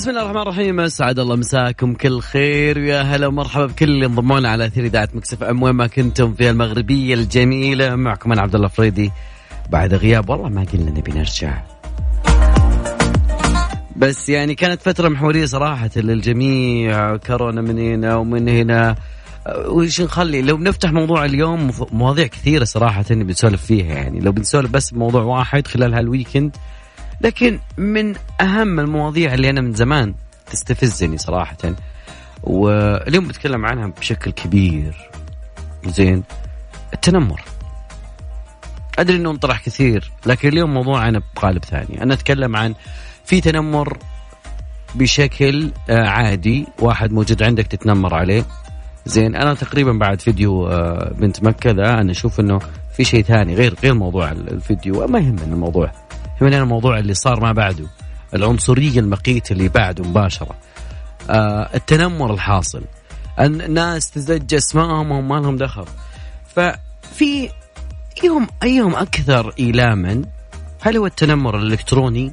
بسم الله الرحمن الرحيم اسعد الله مساكم كل خير ويا هلا ومرحبا بكل اللي انضموا لنا على أثير إذاعة Mix FM وين ما كنتم في المغربية الجميلة معكم أنا عبد الله فريدي. بعد غياب والله ما قلنا نبي نرجع. بس يعني كانت فترة محورية صراحة للجميع كورونا من هنا ومن هنا. وش نخلي؟ لو بنفتح موضوع اليوم مواضيع كثيرة صراحة بنسولف فيها يعني. لو بنسولف بس بموضوع واحد خلال هال weekend لكن من أهم المواضيع اللي أنا من زمان تستفزني صراحة. واليوم بتكلم عنها بشكل كبير. زين. التنمر. أدري إنه انطرح كثير لكن اليوم موضوعنا بقالب ثاني. أنا أتكلم عن في تنمر بشكل آه، عادي. واحد موجود عندك تتنمر عليه. زين. أنا تقريبا بعد فيديو آه، بنت مكة ذا أنا أشوف إنه في شيء ثاني غير غير موضوع الفيديو. ما يهمنا الموضوع. يهمنا الموضوع اللي صار ما بعده العنصرية المقيت اللي بعده مباشرة. آه التنمر الحاصل. الناس تزج اسمائهم وهم ما لهم دخل. ففي ايهم أيهم أكثر إيلاما؟ هل هو التنمر الإلكتروني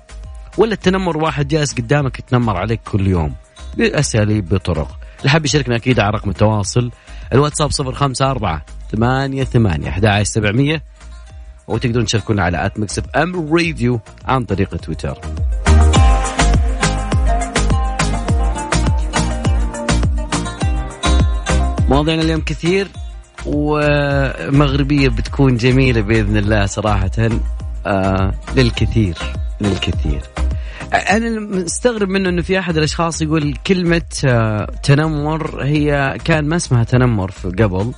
ولا التنمر واحد جالس قدامك يتنمر عليك كل يوم؟ بأساليب بطرق. اللي حاب يشاركنا أكيد على رقم التواصل. الواتساب 054 ثمانية ثمانية 11 700 وتقدرون تشاركونا على at Mix FM review عن طريق تويتر. مواضيعنا اليوم كثير ومغربية بتكون جميلة بإذن الله صراحة آه للكثير للكثير. أنا مستغرب منه إنه في أحد الأشخاص يقول كلمة آه تنمر هي كان ما اسمها تنمر في قبل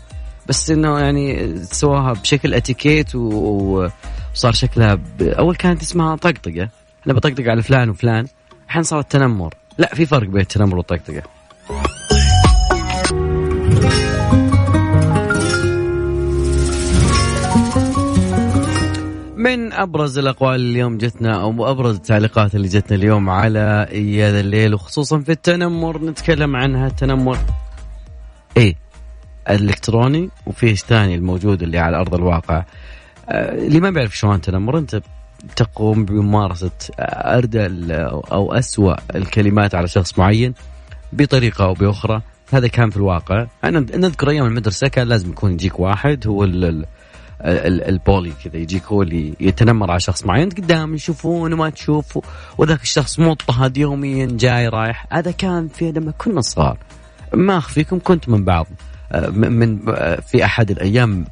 بس إنه يعني سواها بشكل اتيكيت وصار شكلها ب... أول كانت اسمها طقطقة. أنا بطقطق على فلان وفلان. الحين صارت تنمر. لا في فرق بين التنمر والطقطقة. من أبرز الأقوال اليوم جتنا أو أبرز التعليقات اللي جتنا اليوم على يا ذا الليل وخصوصا في التنمر. نتكلم عنها. التنمر. إيه. الإلكتروني وفيه ثاني الموجود اللي على أرض الواقع. آه، اللي ما بيعرف شلون تنمر أنت تقوم بممارسة اردى أو أسوأ الكلمات على شخص معين بطريقة أو بأخرى. هذا كان في الواقع. أنا نذكر أيام المدرسة كان لازم يكون يجيك واحد هو ال البولي كذا يجيك هو اللي يتنمر على شخص معين قدام يشوفون وما تشوف وذاك الشخص مضطهد يوميا جاي رايح. هذا كان في لما كنا صغار. ما أخفيكم كنت من بعض. من في أحد الأيام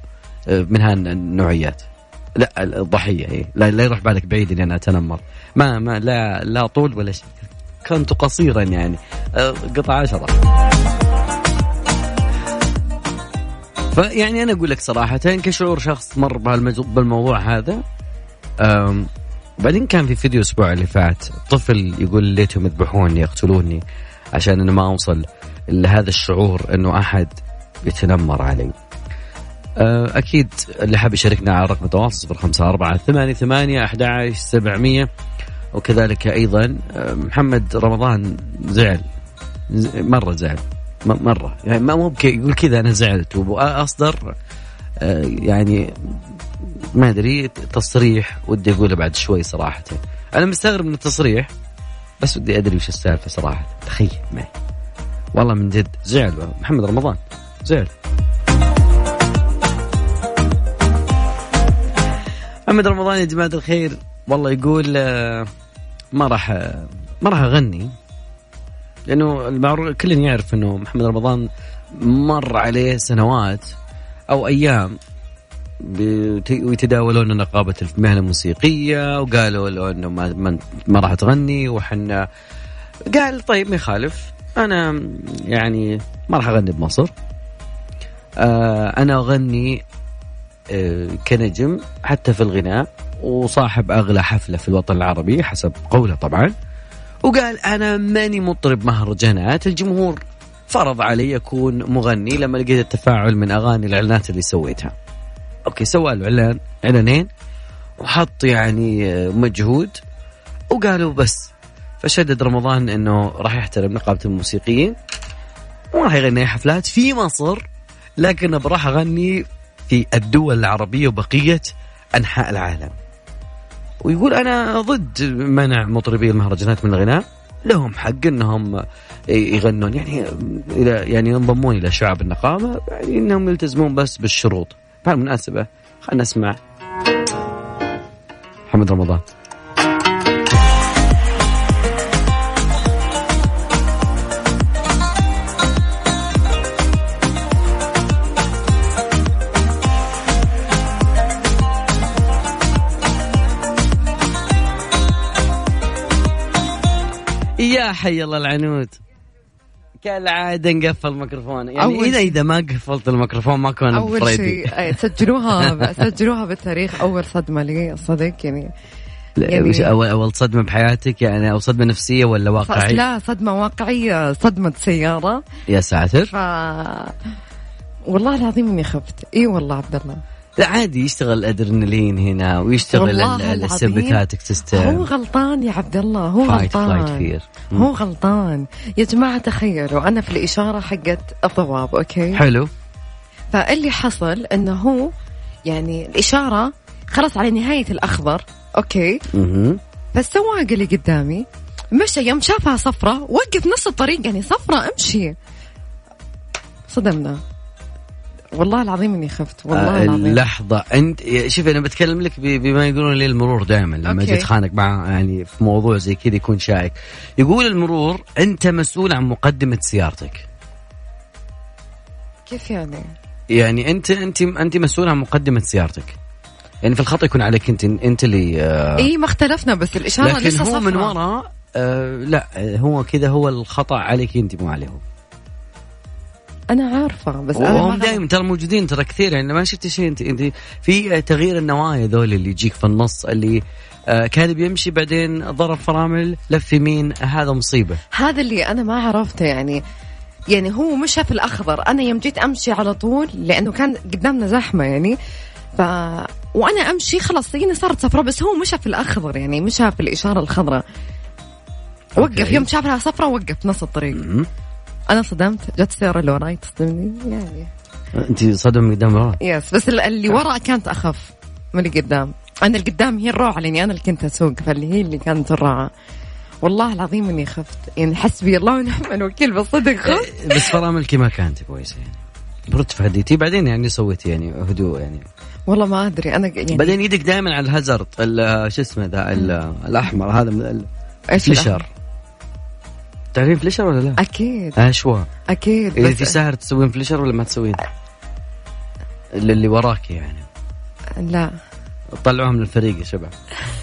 من هالنوعيات لا الضحية هي لا, لا يروح بالك بعيد إني أنا أتنمر. ما ما لا لا طول ولا شيء. كنت قصيرا يعني. قطع عشرة. فيعني أنا أقول لك صراحة كشعور شخص مر بالموضوع هذا بعدين كان في فيديو الأسبوع اللي فات طفل يقول ليتهم يذبحوني يقتلوني عشان أنا ما أوصل لهذا الشعور إنه أحد يتنمر علي. آه، أكيد اللي حاب يشاركنا على رقم التواصل صفر خمسة أربعة ثمانية ثمانية أحد سبعمية. وكذلك أيضا آه، محمد رمضان زعل. مرة زعل. مرة. يعني ما مو يقول كذا أنا زعلت وأصدر. آه، يعني ما أدري تصريح ودي أقوله بعد شوي صراحة. أنا مستغرب من التصريح بس ودي أدري وش السالفة صراحة. تخيل معي والله من جد زعل محمد رمضان. زين. محمد رمضان يا جماعة الخير والله يقول آه، ما راح ما راح أغني لأنه المعروف كل يعرف إنه محمد رمضان مر عليه سنوات أو أيام ويتداولون نقابة المهنة الموسيقية وقالوا له إنه ما, ما راح تغني وحنا قال طيب ما يخالف أنا يعني ما راح أغني بمصر. آه، أنا أغني آه، كنجم حتى في الغناء وصاحب أغلى حفلة في الوطن العربي حسب قوله طبعا. وقال أنا ماني مطرب مهرجانات الجمهور فرض علي أكون مغني لما لقيت التفاعل من أغاني الإعلانات اللي سويتها. أوكي سوى له إعلان إعلانين وحط يعني آه، مجهود وقالوا بس. فشدد رمضان إنه راح يحترم نقابة الموسيقيين وراح يغني حفلات في مصر. لكن براح أغني في الدول العربية وبقية أنحاء العالم. ويقول أنا ضد منع مطربي المهرجانات من الغناء. لهم حق إنهم يغنون. يعني اذا يعني ينضمون إلى شعب النقابة. يعني إنهم يلتزمون بس بالشروط. بهالمناسبه خلينا نسمع. محمد رمضان. يا حي الله العنود. كالعادة نقفل الميكروفون. يعني أول إذا إذا ما قفلت الميكروفون ما كان أول شيء سجلوها سجلوها بالتاريخ أول صدمة لي صدق يعني يعني أول أول صدمة بحياتك؟ يعني أو صدمة نفسية ولا واقعية؟ لا صدمة واقعية صدمة سيارة. يا ساتر. ف... والله العظيم إني خفت. إي والله عبد الله. لا عادي يشتغل الأدرينالين هنا ويشتغل ال sympathetic system هو غلطان يا عبد الله هو فايت غلطان. فايت فير. هو غلطان. يا جماعة تخيلوا أنا في الإشارة حقت الضباب okay؟ حلو. فاللي حصل إنه هو يعني الإشارة خلص على نهاية الاخضر okay؟ فالسواق اللي قدامي مشى يوم شافها صفرة وقف نص الطريق يعني صفرة امشي. صدمنا. والله العظيم إني خفت والله العظيم. لحظة انت شوف أنا بتكلم لك بما يقولون لي المرور دائما لما أجي أتخانق مع يعني في موضوع زي كذا يكون شائك. يقول المرور أنت مسؤول عن مقدمة سيارتك. كيف يعني؟ يعني أنت أنت أنت مسؤول عن مقدمة سيارتك. يعني في الخط يكون عليك أنت أنت اللي آه إي ما اختلفنا بس الإشارة لكن لسه هو صفرة. من وراء آه لا هو كذا هو الخطأ عليك أنت مو عليه أنا عارفة بس وهم دائما ترى موجودين ترى كثير يعني ما شفت شيء انت أنت في تغيير النوايا ذول اللي يجيك في النص اللي آه كان بيمشي بعدين ضرب فرامل لف يمين هذا مصيبة. هذا اللي أنا ما عرفته يعني يعني هو مشى في الأخضر. أنا يوم جيت أمشي على طول لأنه كان قدامنا زحمة يعني. ف وأنا أمشي خلاص هي صارت صفراء بس هو مشى في الأخضر يعني مشى في الإشارة الخضراء. وقف يوم شافها صفراء وقف نص الطريق. أنا صدمت. جت السياره اللي وراي تصدمني. يعني. أنت صدم قدام ورا يس بس اللي ورا كانت أخف من اللي قدام. أنا اللي قدام هي الروعة لأني أنا اللي كنت أسوق فاللي هي اللي كانت الروعة. والله العظيم إني خفت. يعني حسبي الله ونعم الوكيل بالصدق. خفت. إيه، بس فراملكي ما كانت كويسة يعني. برد فهديتي بعدين يعني سويتي يعني هدوء يعني. والله ما أدري. أنا يعني بعدين يدك دائما على الهزرت شو اسمه ذا الأحمر. هذا من إيش الاشر تعرفين فليشر ولا لا؟ أكيد. اشوا أكيد اذا في سهر تسوين فليشر ولا ما تسوين؟ اللي وراك يعني. لا. طلعوها من الفريق يا شباب.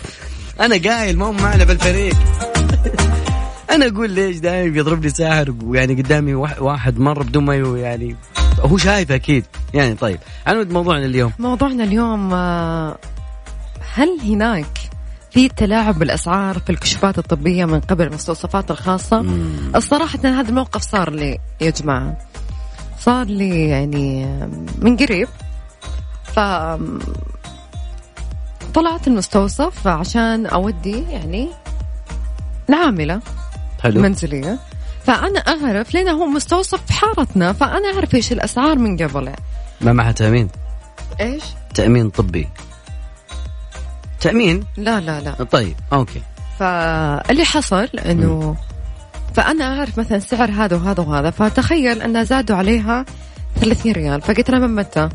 أنا قايل ما هو معنا بالفريق. أنا أقول ليش دائما بيضربني ساحر ويعني قدامي واحد مر بدون ما يعني هو شايف أكيد. يعني طيب عنود موضوعنا اليوم. موضوعنا اليوم آه، هل هناك في تلاعب بالأسعار في الكشوفات الطبية من قبل المستوصفات الخاصة. مم. الصراحة هذا الموقف صار لي يا جماعة. صار لي يعني من قريب. ف طلعت المستوصف عشان أودي يعني العاملة حلو. منزليه فأنا أعرف لأنه هو مستوصف في حارتنا فأنا أعرف إيش الأسعار من قبل ما معها تأمين؟ إيش؟ تأمين طبي. تأمين؟ لا لا لا طيب أوكي فاللي حصل إنه فأنا أعرف مثلا سعر هذا وهذا وهذا فتخيل انه زادوا عليها 30 ريال فقلت له من متى؟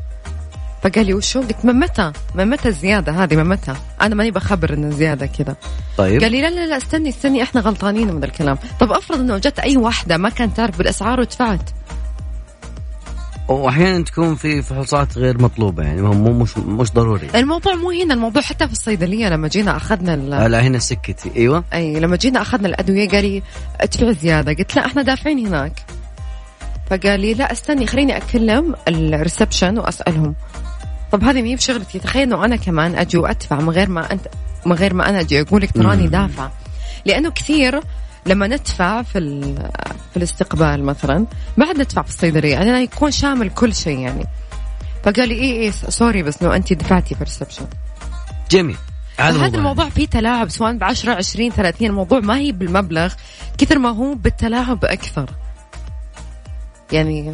فقال لي وشو؟ قلت من متى؟ من متى الزيادة هذه من متى؟ أنا ماني بخبر إنه زيادة كذا. طيب قال لي لا لا لا استني استني إحنا غلطانين من الكلام، طب أفرض إنه جت أي واحدة ما كانت تعرف بالأسعار ودفعت. وأحيانا تكون في فحوصات غير مطلوبة يعني مو مش مش ضروري. الموضوع مو هنا الموضوع حتى في الصيدلية لما جينا أخذنا لا هنا سكتي أيوه. أي لما جينا أخذنا الأدوية قال لي ادفع زيادة. قلت لا إحنا دافعين هناك. فقال لي لا استني خليني أكلم ال reception وأسألهم. طب هذه مي بشغلتي تخيل انه أنا كمان أجي وأدفع من غير ما أنت من غير ما أنا أجي أقول لك تراني دافعه لأنه كثير لما ندفع في في الاستقبال مثلا ما عاد ندفع في الصيدلية يعني يكون شامل كل شيء يعني. فقال لي إيه إيه sorry بس انه انت دفعتي في ال reception جميل. هذا الموضوع فيه تلاعب سواء ب 10 20 30 الموضوع ما هي بالمبلغ كثر ما هو بالتلاعب أكثر. يعني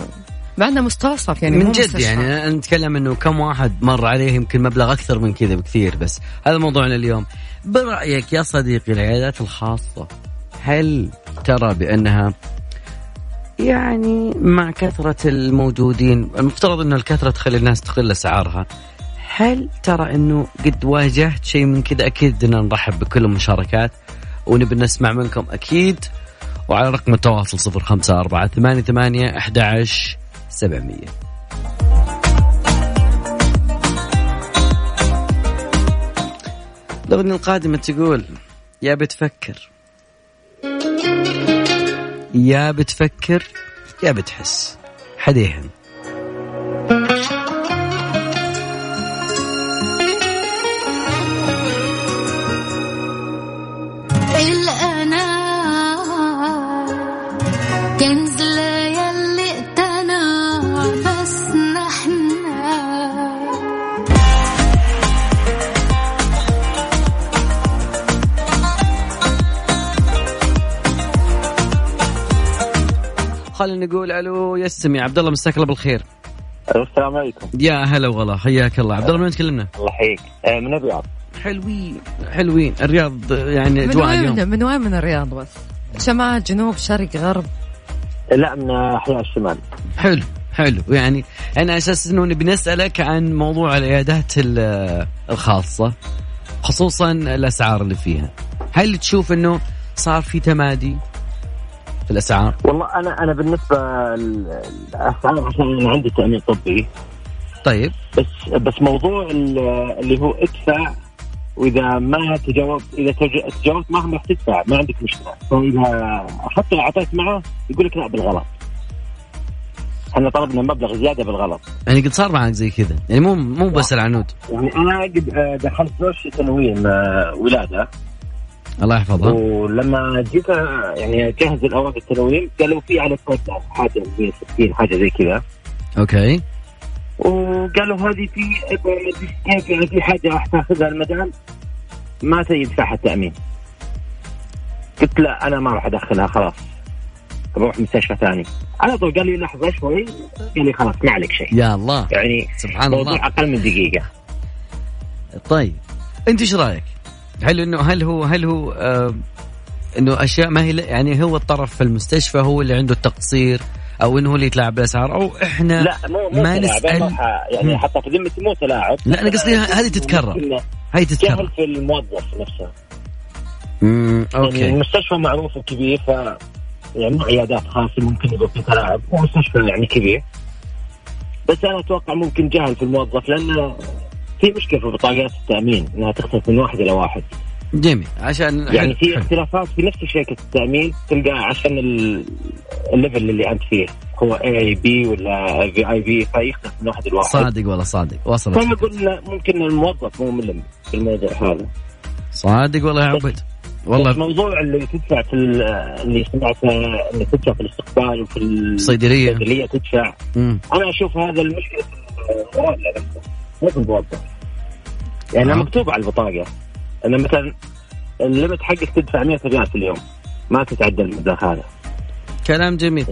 مع انه مستوصف يعني من جد يعني نتكلم إنه كم واحد مر عليه يمكن مبلغ أكثر من كذا بكثير بس. هذا موضوعنا اليوم. برأيك يا صديقي العيادات الخاصة هل ترى بأنها يعني مع كثرة الموجودين المفترض أن الكثرة تخلي الناس تقل أسعارها هل ترى أنه قد واجهت شيء من كذا؟ أكيد بدنا نرحب بكل المشاركات ونبي نسمع منكم أكيد وعلى رقم التواصل صفر خمسة أربعة ثمانية ثمانية أحد عشر سبعمية. الأغنية القادمة تقول يا بتفكر يا بتفكر يا بتحس. حديهم. خلينا نقول ألو يا عبد الله مساك الله بالخير. السلام عليكم. يا هلا والله حياك الله. عبد الله من وين تكلمنا؟ الله يحييك. آه، من الرياض. حلوين حلوين. الرياض يعني من وين؟ من وين؟ من الرياض بس؟ شمال جنوب شرق غرب؟ لا من أحياء الشمال. حلو حلو. يعني أنا أساس إنه نبي نسألك عن موضوع العيادات الخاصة خصوصا الأسعار اللي فيها. هل تشوف إنه صار في تمادي؟ في الأسعار؟ والله أنا أنا بالنسبة للأسعار عشان أنا عندي تأمين طبي. طيب. بس بس موضوع اللي هو ادفع وإذا ما تجاوبت إذا تجاوبت معهم راح تدفع ما عندك مشكلة. فإذا حتى اعطيت معه يقول لك لا بالغلط. إحنا طلبنا مبلغ زيادة بالغلط. يعني قد صار معك زي كذا. يعني مو مو بس العنود. يعني أنا قد دخلت زوجتي تنويم آه، ولادة. الله يحفظها. ولما جيت يعني اجهز الاوراق التنويم قالوا في على حاجة 160 حاجة زي كذا. أوكي. وقالوا هذه في كيف يعني في حاجة راح تاخذها المدام ما تدفعها التامين قلت لا أنا ما راح أدخلها خلاص. بروح مستشفى ثاني. على طول قال لي لحظة شوي قال لي خلاص ما عليك شيء. يا الله. يعني سبحان الله. أقل من دقيقة. طيب أنت إيش رأيك؟ هل انه هل هو هل هو آه إنه أشياء ما هي يعني هو الطرف في المستشفى هو اللي عنده التقصير أو إنه هو اللي يتلاعب بالأسعار أو إحنا لا مو مو ما نسال يعني حتى في ذمتي مو تلاعب لا أنا قصدي هذه تتكرر. هذه تتكرر. جهل في الموظف نفسه. امم أوكي. يعني المستشفى معروف كبير ف يعني عيادات خاصة ممكن يبقى في تلاعب ومستشفى يعني كبير. بس أنا أتوقع ممكن جهل في الموظف لأنه في مشكلة في بطاقات التأمين إنها تختلف من واحد إلى واحد. جميل عشان يعني في اختلافات في نفس شركة التأمين تلقى عشان ال level اللي أنت فيه هو اي اي بي ولا VIP فيختلف من واحد لواحد صادق والله صادق. وصلت فانا أقول ممكن الموظف مو ملم في الموضوع هذا. صادق والله يا عبد. والله موضوع اللي تدفع في اللي سمعته اللي تدفع في الاستقبال وفي الصيدليه الصيدليه تدفع. مم. أنا أشوف هذا المشكلة. في الموظف نفسه مو في الموظف يعني آه. مكتوب على البطاقة. انه مثلا الليمت حقك تدفع 100 ريال في اليوم. ما تتعدى المبلغ هذا. كلام جميل.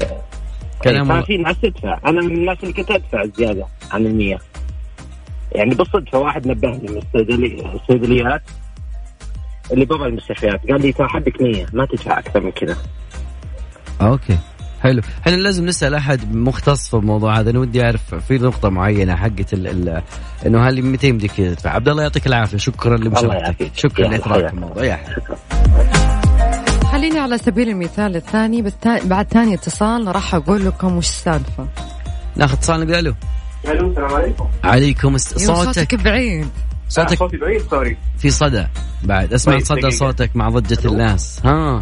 كلام إيه، في ناس تدفع. أنا من الناس اللي كنت أدفع زيادة عن ال 100 يعني بالصدفة واحد نبهني من الصيدليات اللي برا المستشفيات. قال لي ترى حقك 100 ما تدفع أكثر من كذا. أوكي. حلو. إحنا لازم نسأل أحد مختص في الموضوع هذا أنا ودي أعرف في نقطة معينة حقت إنه هل متى يمديك تدفع؟ عبد الله يعطيك العافية شكرا لمشاركتك. شكرا لاثراء الموضوع. يا خليني على سبيل المثال الثاني بعد ثاني اتصال راح أقول لكم وش السالفة. ناخذ اتصال نقول ألو. ألو السلام عليكم. عليكم صوتك. صوتك بعيد. صوتك. صوتي بعيد sorry في صدى. بعد اسمع طيب، صدى صوتك مع ضجة الناس. ها.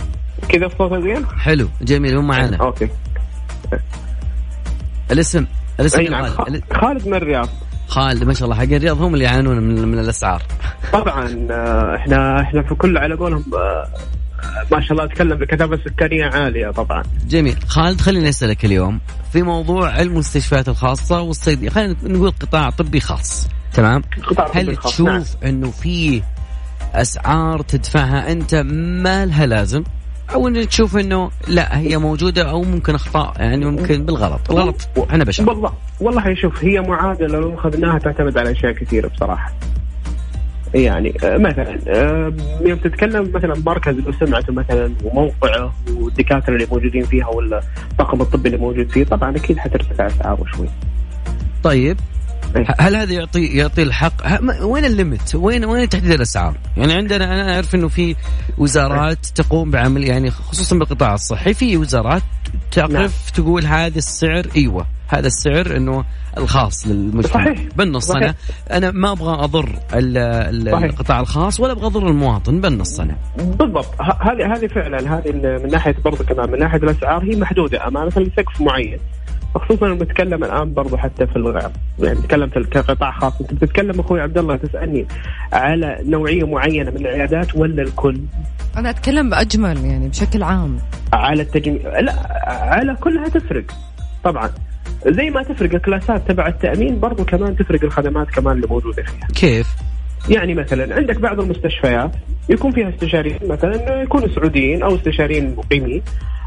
كذا الصوت زين حلو جميل مو معنا okay الاسم الاسم نعم. خالد من الرياض خالد ما شاء الله حق الرياض هم اللي يعانون من, من الأسعار طبعا آه، إحنا إحنا في كل على قولهم آه، ما شاء الله أتكلم بكثافه سكانية عالية طبعا. جميل، خالد خليني أسألك اليوم في موضوع المستشفيات الخاصة والصيدليه، خلينا نقول قطاع طبي خاص، تمام؟ هل تشوف نعم. إنه في أسعار تدفعها أنت ما لها لازم؟ أو ان تشوف إنه لا هي موجودة أو ممكن أخطاء يعني ممكن بالغلط الغلط إحنا بشر والله والله شوف هي معادلة لو أخذناها تعتمد على أشياء كثيرة بصراحة يعني آه، مثلا آه، يوم تتكلم مثلا مركز له سمعته مثلا وموقعه والدكاترة اللي موجودين فيها ولا الطاقم الطبي اللي موجود فيه طبعا أكيد حترتفع اسعاره شوي. طيب. هل هذا يعطي يعطي الحق وين الليمت وين وين تحديد الأسعار يعني عندنا أنا أعرف إنه في وزارات تقوم بعمل يعني خصوصا بالقطاع الصحي في وزارات تقف نعم. تقول هذا السعر إيوه هذا السعر إنه الخاص للمجتمع صحيح. بالنص صحيح. أنا أنا ما أبغى أضر. القطاع الخاص ولا أبغى أضر المواطن بالنص أنا بالضبط هذه هذه فعلا هذه من ناحية برضه كمان من ناحية الأسعار هي محدودة امانه لسقف معين خصوصا لما نتكلم الآن برضه حتى في الغ- يعني نتكلم في كقطاع خاص. أنت بتتكلم أخوي عبد الله تسألني على نوعية معينة من العيادات ولا الكل؟ أنا أتكلم بأجمل يعني بشكل عام. على التجميع. لا على كلها تفرق. طبعا. زي ما تفرق الكلاسات تبع التأمين برضو كمان تفرق الخدمات كمان اللي موجودة فيها. كيف؟ يعني مثلا عندك بعض المستشفيات يكون فيها استشاريين مثلا يكونوا سعوديين أو استشاريين مقيمين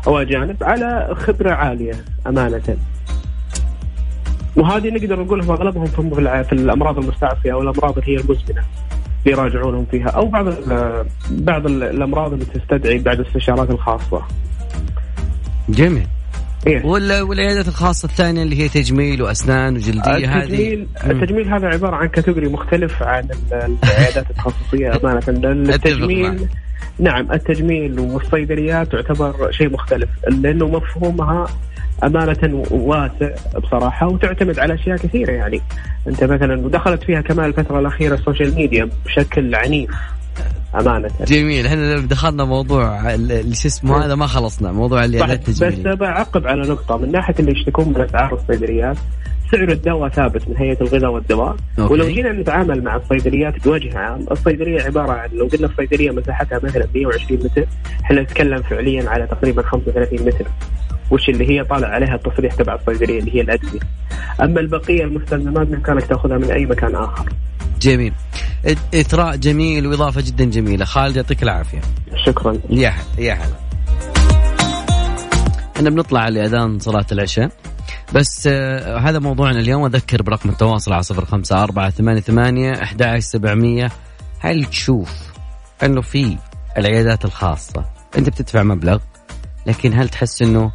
أو أجانب على خبرة عالية أمانة. وهذه نقدر نقولهم أغلبهم في الأمراض المستعصيه أو الأمراض اللي هي المزمنة اللي يراجعونهم فيها أو بعض بعض ال- الأمراض اللي تستدعي بعد الاستشارات الخاصة. جميل. إيه؟ ولا والعيادات الخاصة الثانية اللي هي تجميل وأسنان وجلدية هذه التجميل مم. التجميل هذا عبارة عن category مختلف عن ال- العيادات التخصصيه أمانة التجميل. نعم التجميل والصيدليات تعتبر شيء مختلف لأنه مفهومها أمانة واسع بصراحة وتعتمد على أشياء كثيرة يعني أنت مثلا ودخلت فيها كمان الفترة الأخيرة ال social media بشكل عنيف أمانة. جميل. إحنا دخلنا موضوع ال- ال- شو اسمه هذا ما خلصنا. موضوع صحيح. العيادات بس التجميليه بعقب على نقطة. من ناحية اللي يشتكون من أسعار الصيدليات سعر الدواء ثابت من هيئة الغذاء والدواء. أوكي. ولو جينا نتعامل مع الصيدليات بوجه عام الصيدلية عبارة عن لو قلنا الصيدلية مساحتها مثلا 120 متر إحنا نتكلم فعليا على تقريبا 35 متر وش اللي هي طالع عليها التصريح تبع الصيدلية اللي هي الأدوية. أما البقية المستلزمات بإمكانك تأخذها من أي مكان آخر. جميل. إثراء جميل وإضافة جدا جميلة. خالد يعطيك العافية. شكرا. يا يا هلا. إحنا بنطلع لأذان صلاة العشاء. بس آه هذا موضوعنا اليوم. أذكر برقم التواصل على صفر خمسة أربعة ثمانية ثمانية أحد سبعمية. هل تشوف أنه في العيادات الخاصة؟ أنت بتدفع مبلغ لكن هل تحس أنه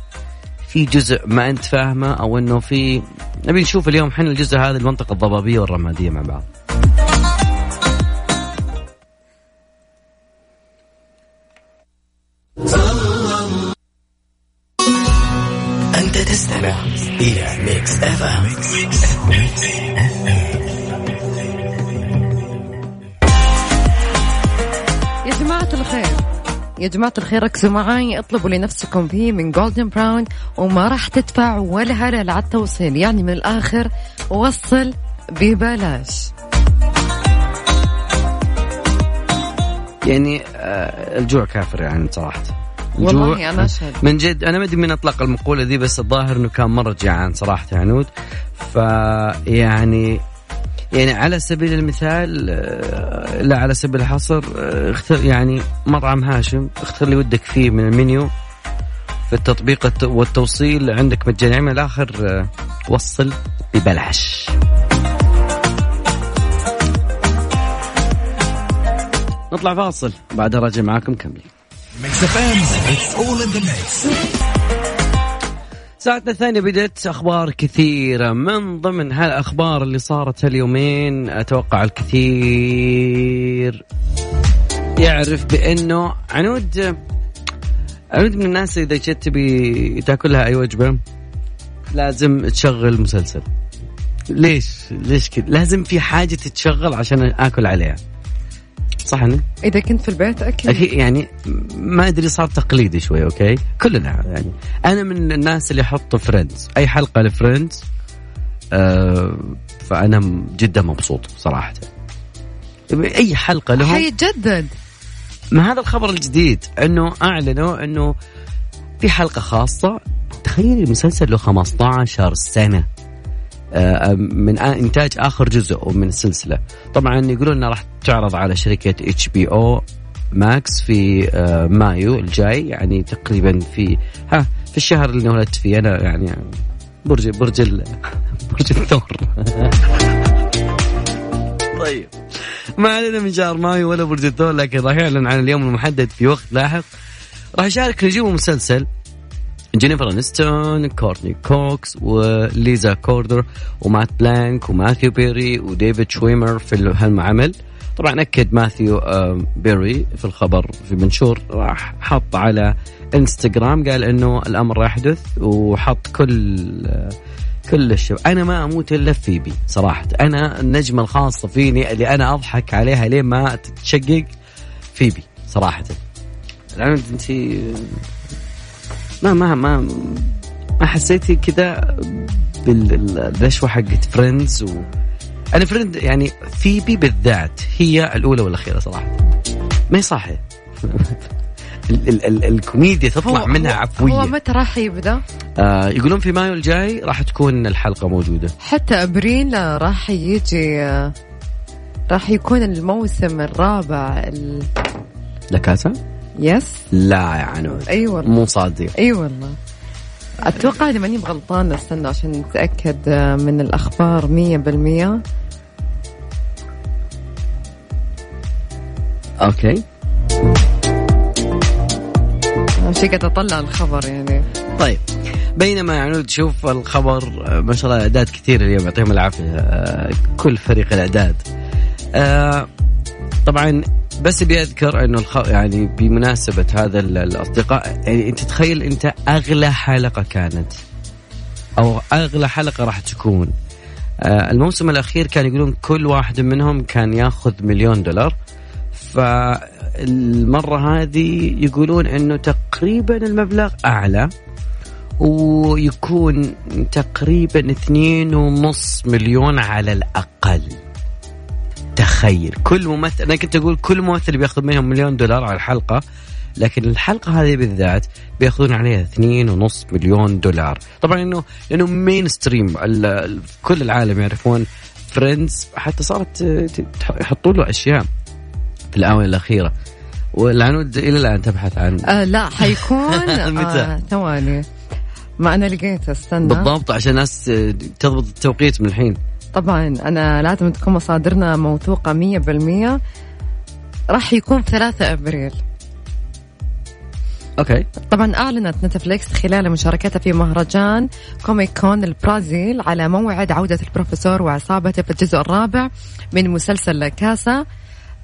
في جزء ما أنت فاهمه أو أنه في نبي نشوف اليوم حنا الجزء هذا المنطقة الضبابية والرمادية مع بعض. أنت تستمع إلى Mix FM يا جماعة الخير. يا جماعة الخير ركزوا معاي اطلبوا لنفسكم فيه من Golden Brown وما راح تدفعوا ولا هلل على التوصيل. يعني من الآخر وصل ببلاش. يعني آه الجوع كافر يعني صراحة. الجوع والله أنا أشهد. من جد أنا ما أدري من أطلق المقولة ذي بس الظاهر إنه كان مرة جيعان صراحة عنود. فيعني يعني على سبيل المثال آه، لا على سبيل الحصر آه، اختر يعني مطعم هاشم اختر اللي ودك فيه من المنيو في التطبيق الت- والتوصيل عندك مجاني من الآخر وصل ببلاش نطلع فاصل. بعدها راجع معاكم mix ساعتنا الثانية بدأت أخبار كثيرة. من ضمن هالأخبار اللي صارت هاليومين أتوقع الكثير يعرف بأنه عنود عنود من الناس إذا جيت تبي تاكل لها أي وجبة لازم تشغل مسلسل. ليش؟ ليش كذا؟ لازم في حاجة تتشغل عشان آكل عليها. صح أنا؟ إذا كنت في البيت أكيد. أكيد. يعني ما أدري صار تقليدي شوي okay؟ كلنا يعني. أنا من الناس اللي أحط Friends أي حلقة ل Friends آه فأنا جدا مبسوط صراحة. أي حلقة لهم حيتجدد ما هذا الخبر الجديد إنه أعلنوا إنه في حلقة خاصة. تخيل المسلسل له 15 سنة. من آ- إنتاج آخر جزء من السلسله طبعا يقولون راح تعرض على شركة HBO Max في آه، مايو الجاي يعني تقريبا في ها في الشهر اللي ولدت فيه. أنا يعني برج برج برج الثور. طيب. ما علينا من شهر مايو ولا برج الثور لكن راح يعلن عن اليوم المحدد في وقت لاحق. راح يشارك نجوم المسلسل جينيفر انستون كورتني كوكس وليزا كودرو ومات لوبلانك وماثيو بيري وديفيد شويمر في هالعمل طبعا أكد ماثيو بيري في الخبر في منشور راح حط على انستغرام قال إنه الأمر راح يحدث وحط كل كل الشباب. أنا ما أموت إلا فيبي صراحة. أنا النجمة الخاصة فيني اللي أنا أضحك عليها لين ما تتشقق؟ فيبي صراحة. الآن أنت ما ما ما ما حسيتي كذا بالرشوه حقت فريندز و أنا فريند يعني فيبي بالذات هي الأولى والأخيرة صراحة ما هي صح ال ال ال الكوميديا تطلع منها عفوية هو متى راح يبدأ؟ آه يقولون في مايو الجاي راح تكون الحلقة موجودة حتى ابريل راح يجي آه، راح يكون الموسم الرابع ال... لكاسا؟ يس لا يا عنود. أي والله. مو صادق. أي والله. أتوقع اذا ماني بغلطان استنى عشان نتأكد آه، من الأخبار 100% أوكي. شي قاعد أطلع الخبر يعني. طيب. بينما يعني تشوف الخبر ما شاء الله اعداد كثير اليوم يعطيهم العافية آه، كل فريق الاعداد آه، طبعا بس بيذكر إنه الخ... يعني بمناسبة هذا الأصدقاء يعني أنت تخيل أنت أغلى حلقة كانت أو أغلى حلقة راح تكون. آه، الموسم الأخير كان يقولون كل واحد منهم كان ياخذ مليون دولار. فالمرة هذه يقولون إنه تقريبا المبلغ أعلى ويكون تقريبا اثنين ونص مليون على الأقل. تخيل كل ممثل أنا كنت أقول كل ممثل بياخذ منهم مليون دولار على الحلقة لكن الحلقة هذه بالذات بياخذون عليها اثنين ونص مليون دولار. طبعا انه لأنه مين ستريم كل العالم يعرفون Friends حتى صارت يحطوا له أشياء في الآونة الأخيرة. والعنود إلى الآن تبحث عن آه لا حيكون. متى؟ آه ثواني. ما أنا لقيت استنى. بالضبط عشان الناس تضبط التوقيت من الحين. طبعا أنا لازم تكون مصادرنا موثوقة مية بالمية. راح يكون في 3 أبريل. okay. طبعا أعلنت نتفليكس خلال مشاركتها في مهرجان Comic Con البرازيل على موعد عودة البروفيسور وعصابته في الجزء الرابع من مسلسل كاسا.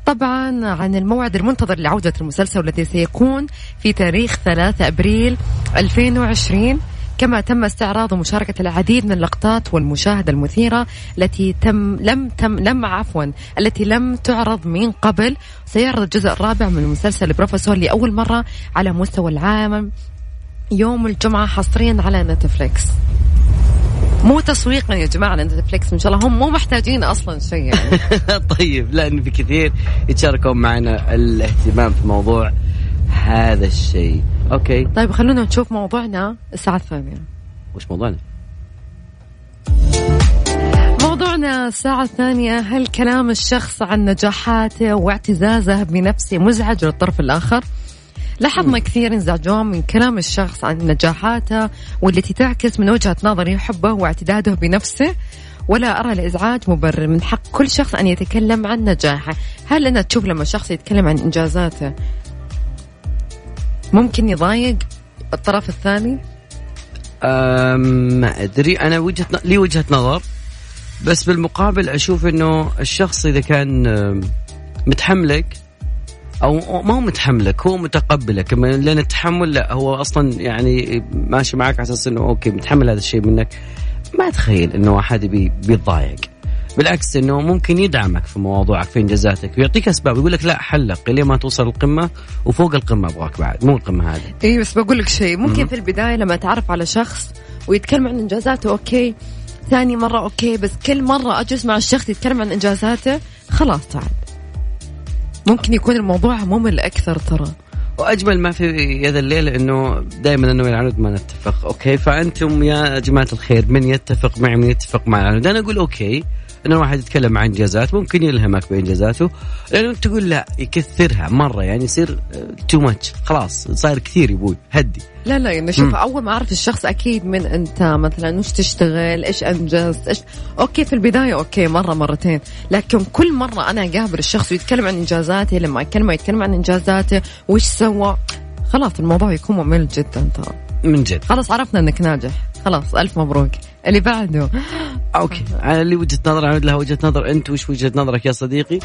طبعا عن الموعد المنتظر لعودة المسلسل والذي سيكون في تاريخ 3 أبريل 2020 كما تم استعراض ومشاركة العديد من اللقطات والمشاهد المثيرة التي تم لم تم لم عفوا التي لم تعرض من قبل. سيعرض الجزء الرابع من المسلسل بروفيسور لأول مرة على مستوى العالم يوم الجمعة حصريا على نتفليكس. مو تسويقا يا جماعة نتفليكس إن شاء الله هم مو محتاجين أصلا شيء يعني. طيب لأن في كثير يتشاركون معنا الاهتمام في موضوع هذا الشيء. okay. طيب خلونا نشوف موضوعنا الساعة الثانية. وش موضوعنا؟ موضوعنا الساعة الثانية هل كلام الشخص عن نجاحاته واعتزازه بنفسه مزعج للطرف الآخر؟ لاحظنا كثير انزعجوا من كلام الشخص عن نجاحاته والتي تعكس من وجهة نظري حبه واعتداده بنفسه. ولا أرى الإزعاج مبرر من حق كل شخص أن يتكلم عن نجاحه. هل أنا تشوف لما شخص يتكلم عن إنجازاته ممكن يضايق الطرف الثاني؟ ما أدري. أنا وجهة لي وجهة نظر بس بالمقابل أشوف أنه الشخص إذا كان متحملك أو ما هو متحملك هو متقبلك. لأن التحمل لا هو أصلا يعني ماشي معك على أساس إنه okay متحمل هذا الشيء منك. ما تخيل إنه أحد بي بيتضايق بالعكس إنه ممكن يدعمك في مواضيعك في إنجازاتك ويعطيك أسباب يقول لك لا حلق لين ما توصل القمة وفوق القمة أبغاك بعد مو القمة هذه. اي بس بقول لك شيء ممكن م- في البداية لما تعرف على شخص ويتكلم عن إنجازاته okay ثاني مرة okay بس كل مرة أجلس مع الشخص يتكلم عن إنجازاته خلاص تعال. ممكن يكون الموضوع ممل أكثر ترى. وأجمل ما في يد الليل إنه دائما إنه العنود ما نتفق okay؟ فأنتم يا جماعة الخير من يتفق معي من يتفق مع العنود أنا أقول okay ان الواحد يتكلم عن انجازات ممكن يلهمك بإنجازاته لأنه انت تقول لا يكثرها مرة يعني يصير too much خلاص صاير كثير يا أبوي هدي. لا لا يعني شوف أول ما أعرف الشخص أكيد من أنت مثلا وش تشتغل إيش أنجزت إيش okay في البداية okay مرة مرتين لكن كل مرة أنا أقابل الشخص ويتكلم عن إنجازاته لما اكلمه يتكلم عن إنجازاته وش سوى خلاص الموضوع يكون ممل جدا ترى. من جد. خلاص عرفنا إنك ناجح. خلاص ألف مبروك. اللي بعده. okay. على اللي وجهة نظر عاد لها وجهة نظر. أنت وش وجهة نظرك يا صديقي؟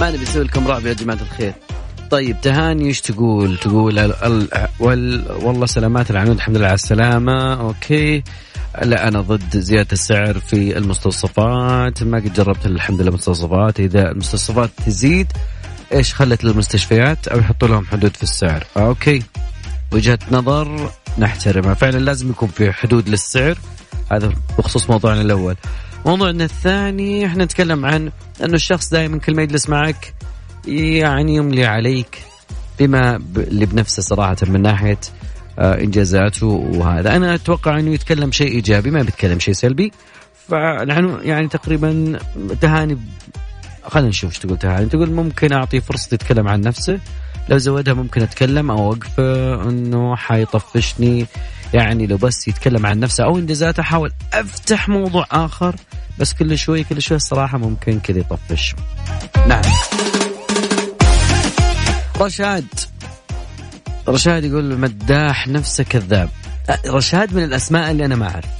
ما نبي نسوي لكم رعب يا جماعة الخير. طيب تهاني إيش تقول؟ تقول ال ال وال والله سلامات العنود الحمد لله على السلامة. okay. لا أنا ضد زيادة السعر في المستوصفات. ما قد جربت الحمد لله المستوصفات إذا المستوصفات تزيد إيش خلت للمستشفيات؟ أو يحطوا لهم حدود في السعر. okay. وجهة نظر نحترمها. فعلا لازم يكون في حدود للسعر. هذا بخصوص موضوعنا الأول. موضوعنا الثاني إحنا نتكلم عن إنه الشخص دائما كل ما يجلس معك يعني يملي عليك بما اللي بنفسه صراحة من ناحية آه، إنجازاته وهذا. أنا أتوقع أنه يتكلم شيء إيجابي ما بيتكلم شيء سلبي. فنحن يعني تقريبا تهاني خلينا نشوف إيش تقول تهاني. تقول ممكن أعطي فرصة يتكلم عن نفسه. لو زودها ممكن أتكلم أو أوقفه أنه حيطفشني. يعني لو بس يتكلم عن نفسه أو إنجازاته أحاول أفتح موضوع آخر. بس كل شوي كل شوي الصراحة ممكن كذا يطفش. نعم. رشاد. رشاد يقول مداح نفسه كذاب. رشاد من الأسماء اللي أنا ما أعرف.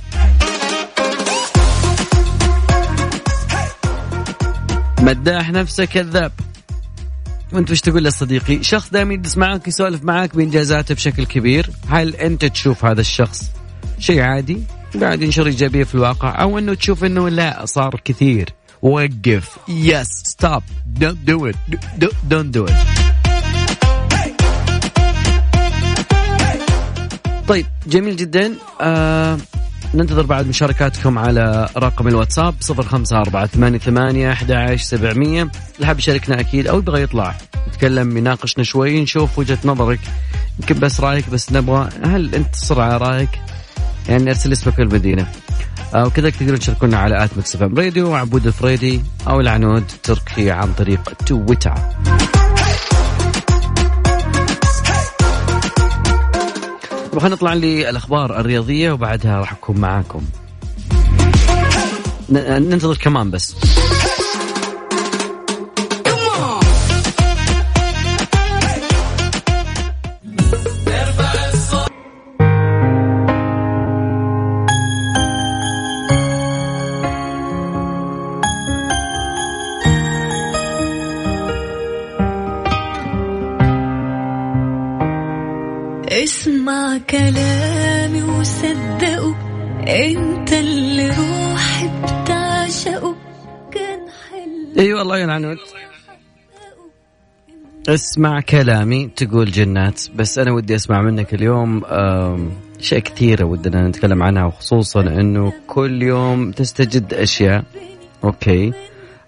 مداح نفسه كذاب. وأنت وش تقول لصديقي شخص دائما يجلس معك يسولف معك بانجازاته بشكل كبير. هل أنت تشوف هذا الشخص شيء عادي؟ قاعد ينشر إيجابية في الواقع أو أنه تشوف أنه لا صار كثير. وقف. yes stop don't do it don't do it طيب جميل جدا. آه ننتظر بعد مشاركاتكم على رقم الواتساب صفر خمسة أربعة ثمانية ثمانية أحد سبعمية. اللي حاب يشاركنا أكيد أو يبغى يطلع نتكلم يناقشنا شوي نشوف وجهة نظرك. يمكن بس رأيك بس نبغى. هل أنت تصر على رأيك؟ يعني أرسل اسمك المدينة آه وكذا تقدرون تشاركونا على at Mix Radio عبود الفريدي أو العنود تركي عن طريق تويتر. خلينا نطلع للأخبار الرياضية وبعدها راح أكون معاكم. ننتظر كمان بس. عنود اسمع كلامي تقول جنات بس أنا ودي أسمع منك اليوم اشياء كثيره ودنا نتكلم عنها وخصوصا إنه كل يوم تستجد أشياء. أوكي.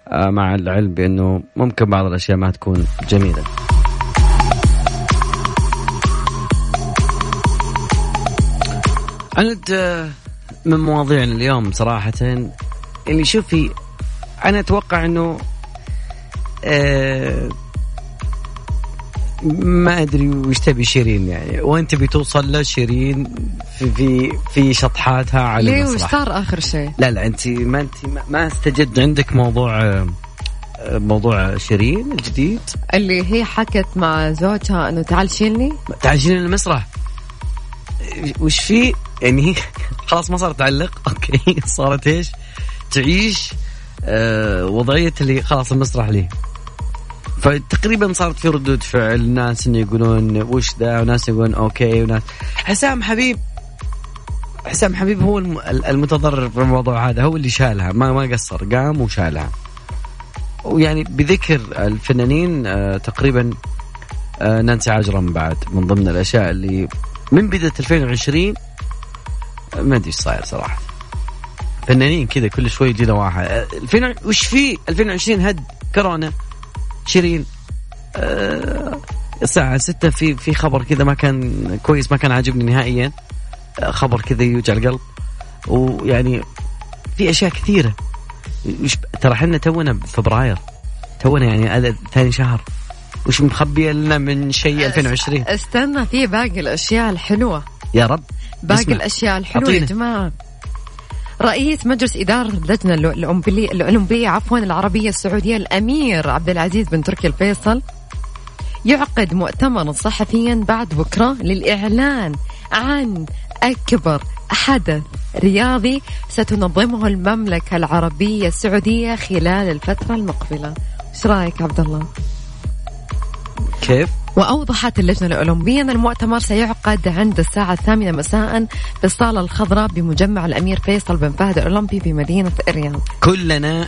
آه، مع العلم بأنه ممكن بعض الأشياء ما تكون جميلة. آه، من مواضيعنا اليوم صراحة اللي شوفي أنا أتوقع إنه ما أدري وش تبي شيرين يعني. وين تبي توصل له شيرين؟ في في في شطحاتها على ليه؟ وش صار آخر شيء؟ لا لا أنت ما أنت ما استجد عندك موضوع آه، موضوع شيرين الجديد اللي هي حكت مع زوجها إنه تعال شيلني. تعال شيلني المسرح. وش في؟ يعني خلاص ما صارت تعلق. okay. صارت إيش؟ تعيش آه، وضعية اللي خلاص المسرح لي فتقريبا صارت في ردود فعل ناس إنه يقولون وش ذا؟ وناس يقولون okay وناس حسام حبيب حسام حبيب هو المتضرر في الموضوع هذا هو اللي شالها ما ما قصر قام وشالها. ويعني بذكر الفنانين آه تقريبا آه نانسي عجرم بعد من ضمن الأشياء اللي من بداية 2020 ما أدري إيش صاير صراحة. فنانين كذا كل شوي يجينا واحد. آه، 2000 وش في 2020 هد كورونا؟ شيرين آه، الساعة 6 في في خبر كذا ما كان كويس ما كان عاجبني نهائيا. آه، خبر كذا يوجع القلب. ويعني في أشياء كثيرة. ترى إحنا تونا بفبراير تونا يعني هذا ثاني شهر. وش مخبي لنا من شيء 2020 استنى في باقي الأشياء الحلوة. يا رب. باقي. الأشياء الحلوة يا. جماعة. رئيس مجلس إدارة اللجنة الأولمبية عفوا العربية السعودية الأمير عبد العزيز بن تركي الفيصل يعقد مؤتمرا صحفيا بعد بكرة للإعلان عن أكبر حدث رياضي ستنظمه المملكة العربية السعودية خلال الفترة المقبلة إيش رأيك عبد الله؟ كيف؟ وأوضحت اللجنة الأولمبية أن المؤتمر سيعقد عند الساعة الثامنة مساء في الصالة الخضراء بمجمع الأمير فيصل بن فهد الأولمبي بمدينة الرياض كلنا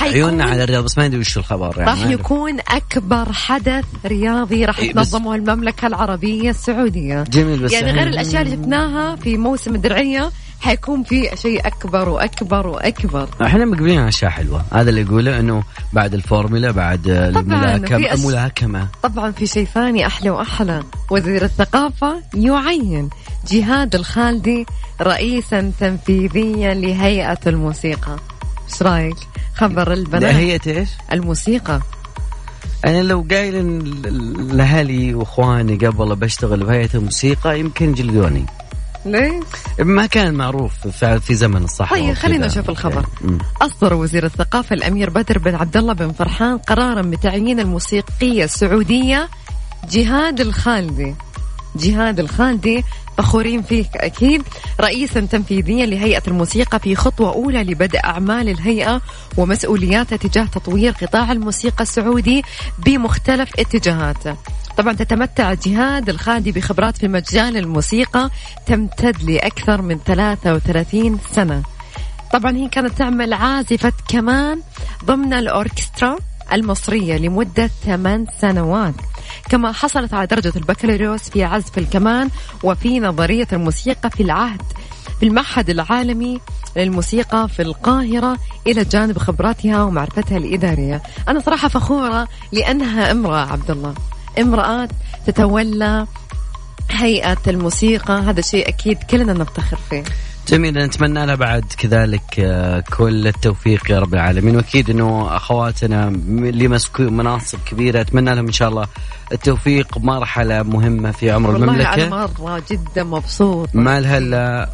عيوننا على الرياض بس ما ندري وش الخبر يعني راح. يكون أكبر حدث رياضي راح إيه، تنظمه المملكة العربية السعودية جميل بس يعني غير الأشياء اللي شفناها في موسم الدرعية حيكون في شيء أكبر وأكبر وأكبر. إحنا مقبلين على أشياء حلوة. هذا اللي يقوله إنه بعد الفورمولا بعد الملاكمة. أش- الملاكمه طبعا في شيء ثاني أحلى وأحلى. وزير الثقافة يعين جهاد الخالدي رئيسا تنفيذيا لهيئة الموسيقى. إيش رأيك؟ خبر البنات هي إيش؟ الموسيقى. أنا لو قايل لأهلي وإخواني قبل بشتغل بهيئة الموسيقى يمكن جلدوني ليش ما كان معروف في زمن الصحوة طيب،. خلينا نشوف الخبر. مم. أصدر وزير الثقافة الأمير بدر بن عبد الله بن فرحان قرارا بتعيين الموسيقية السعودية جهاد الخالدي جهاد الخالدي فخورين فيك أكيد رئيسا تنفيذيا لهيئة الموسيقى في خطوة أولى لبدء أعمال الهيئة ومسؤولياتها تجاه تطوير قطاع الموسيقى السعودي بمختلف اتجاهاته طبعا تتمتع جهاد الخالدي بخبرات في مجال الموسيقى تمتد لأكثر من 33 سنة. طبعا هي كانت تعمل عازفة كمان ضمن الأوركسترا المصرية لمدة ثمان سنوات. كما حصلت على درجة البكالوريوس في عزف الكمان وفي نظرية الموسيقى في العهد في المعهد العالمي للموسيقى في القاهرة إلى جانب خبراتها ومعرفتها الإدارية. أنا صراحة فخورة لأنها امرأة عبد الله. امرأة تتولى هيئة الموسيقى. هذا شيء أكيد كلنا نفتخر فيه. جميل نتمنى لها بعد كذلك آه، كل التوفيق يا رب العالمين. وأكيد إنه أخواتنا اللي مسكوا مناصب كبيرة أتمنى لهم إن شاء الله التوفيق. بمرحله مهمة في عمر والله المملكة. مرة جدا مبسوط. ما لها إلا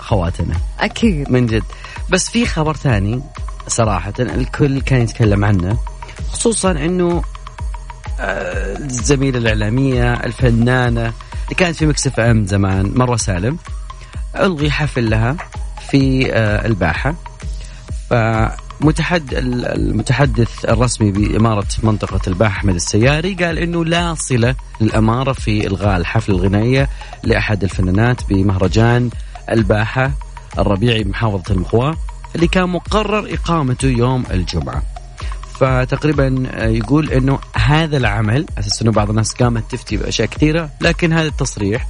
أخواتنا. أكيد. من جد. بس في خبر ثاني صراحة الكل كان يتكلم عنه خصوصا إنه الزميلة الإعلامية الفنانة اللي كانت في مكسف أم زمان مروة سالم. ألغي حفل لها في آه، الباحة. فمتحد المتحدث الرسمي بإمارة منطقة الباحة أحمد السياري قال إنه لا صلة للأمارة في إلغاء الحفل الغنائية لأحد الفنانات بمهرجان الباحة الربيعي بمحافظة المخواة اللي كان مقرر إقامته يوم الجمعة. فتقريبا آه، يقول إنه هذا العمل أساس إنه بعض الناس قامت تفتي بأشياء كثيرة لكن هذا التصريح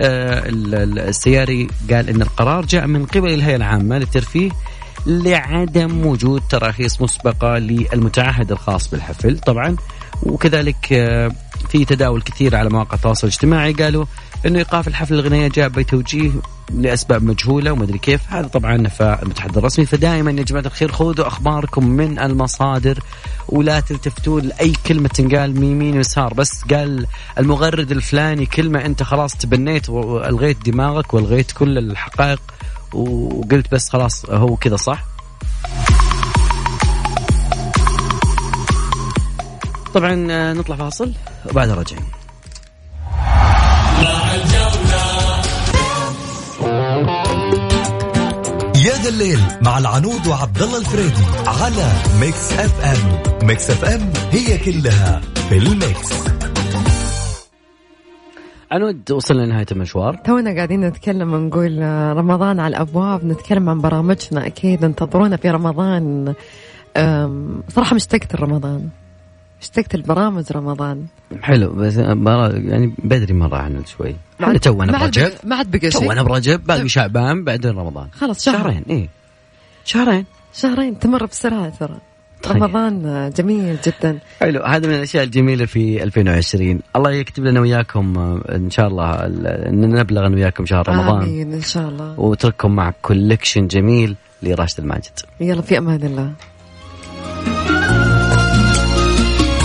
آه، ال- ال- السياري قال إن القرار جاء من قبل الهيئة العامة للترفيه لعدم وجود تراخيص مسبقة للمتعهد الخاص بالحفل طبعا. وكذلك آه، في تداول كثير على مواقع التواصل الاجتماعي قالوا إنه إيقاف الحفل الغنائية جاء بتوجيه لأسباب مجهولة ومدري كيف. هذا طبعا نفى المتحدث الرسمي. فدائما يا جماعة الخير خذوا أخباركم من المصادر ولا تلتفتون لأي كلمة تنقال من يمين ويسار. بس قال المغرد الفلاني كلمة أنت خلاص تبنيت والغيت دماغك والغيت كل الحقائق وقلت بس خلاص هو كذا صح؟ طبعا آه، نطلع فاصل وبعدها راجعين. الليل مع العنود وعبد الله الفريدي على ميكس اف ام ميكس اف ام هي كلها في الميكس. عنود وصلنا لنهاية المشوار. تونا قاعدين نتكلم ونقول آه، رمضان على الأبواب نتكلم عن برامجنا. أكيد انتظرونا في رمضان. صراحة مشتقت رمضان اشتقت البرامج رمضان. حلو بس يعني بدري مرة عن شوي. إحنا تونا برجب. ما عاد بقى شيء. تونا برجب باقي شعبان بعدين رمضان. خلاص شهر. شهرين إيه. شهرين. شهرين تمر بسرعة ترى. طيب. رمضان جميل جدا. حلو هذا من الأشياء الجميلة في 2020 الله يكتب لنا وياكم إن شاء الله ال- إن نبلغ أنا وياكم شهر رمضان. آمين إن شاء الله. واترككم مع كولكشن جميل لراشد الماجد. يلا في أمان الله.